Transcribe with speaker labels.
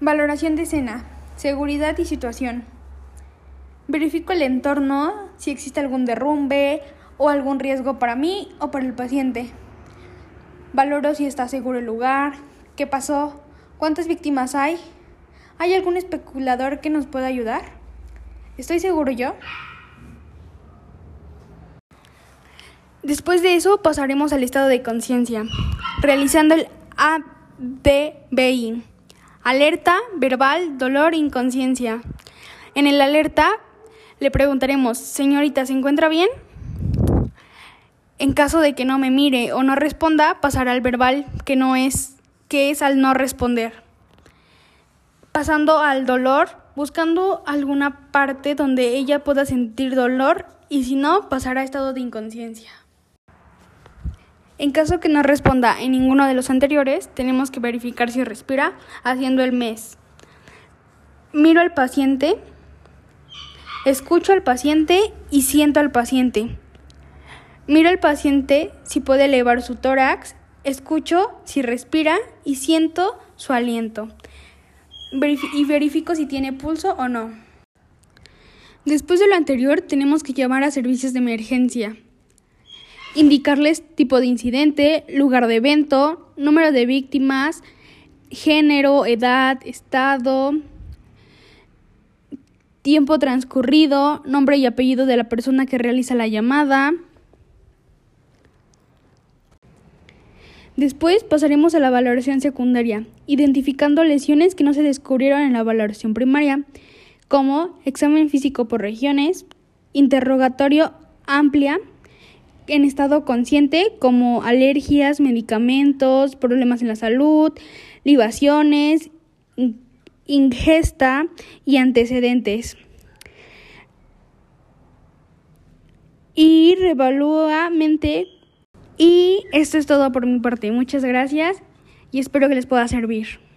Speaker 1: Valoración de escena, seguridad y situación. Verifico el entorno, si existe algún derrumbe o algún riesgo para mí o para el paciente. Valoro si está seguro el lugar, qué pasó, cuántas víctimas hay, ¿hay algún especulador que nos pueda ayudar? ¿Estoy seguro yo? Después de eso pasaremos al estado de conciencia, realizando el ABBI, alerta, verbal, dolor, inconsciencia. En el alerta le preguntaremos, señorita, ¿se encuentra bien? En caso de que no me mire o no responda, pasará al verbal, que no es, que es al no responder. Pasando al dolor, buscando alguna parte donde ella pueda sentir dolor y si no, pasará a estado de inconsciencia. En caso que no responda en ninguno de los anteriores, tenemos que verificar si respira haciendo el mes. Miro al paciente, escucho al paciente y siento al paciente. Miro al paciente si puede elevar su tórax, escucho si respira y siento su aliento. y verifico si tiene pulso o no. Después de lo anterior, tenemos que llamar a servicios de emergencia indicarles tipo de incidente, lugar de evento, número de víctimas, género, edad, estado, tiempo transcurrido, nombre y apellido de la persona que realiza la llamada. Después pasaremos a la valoración secundaria, identificando lesiones que no se descubrieron en la valoración primaria, como examen físico por regiones, interrogatorio amplia, en estado consciente como alergias, medicamentos, problemas en la salud, libaciones, ingesta y antecedentes. Y revalúa mente. Y esto es todo por mi parte. Muchas gracias y espero que les pueda servir.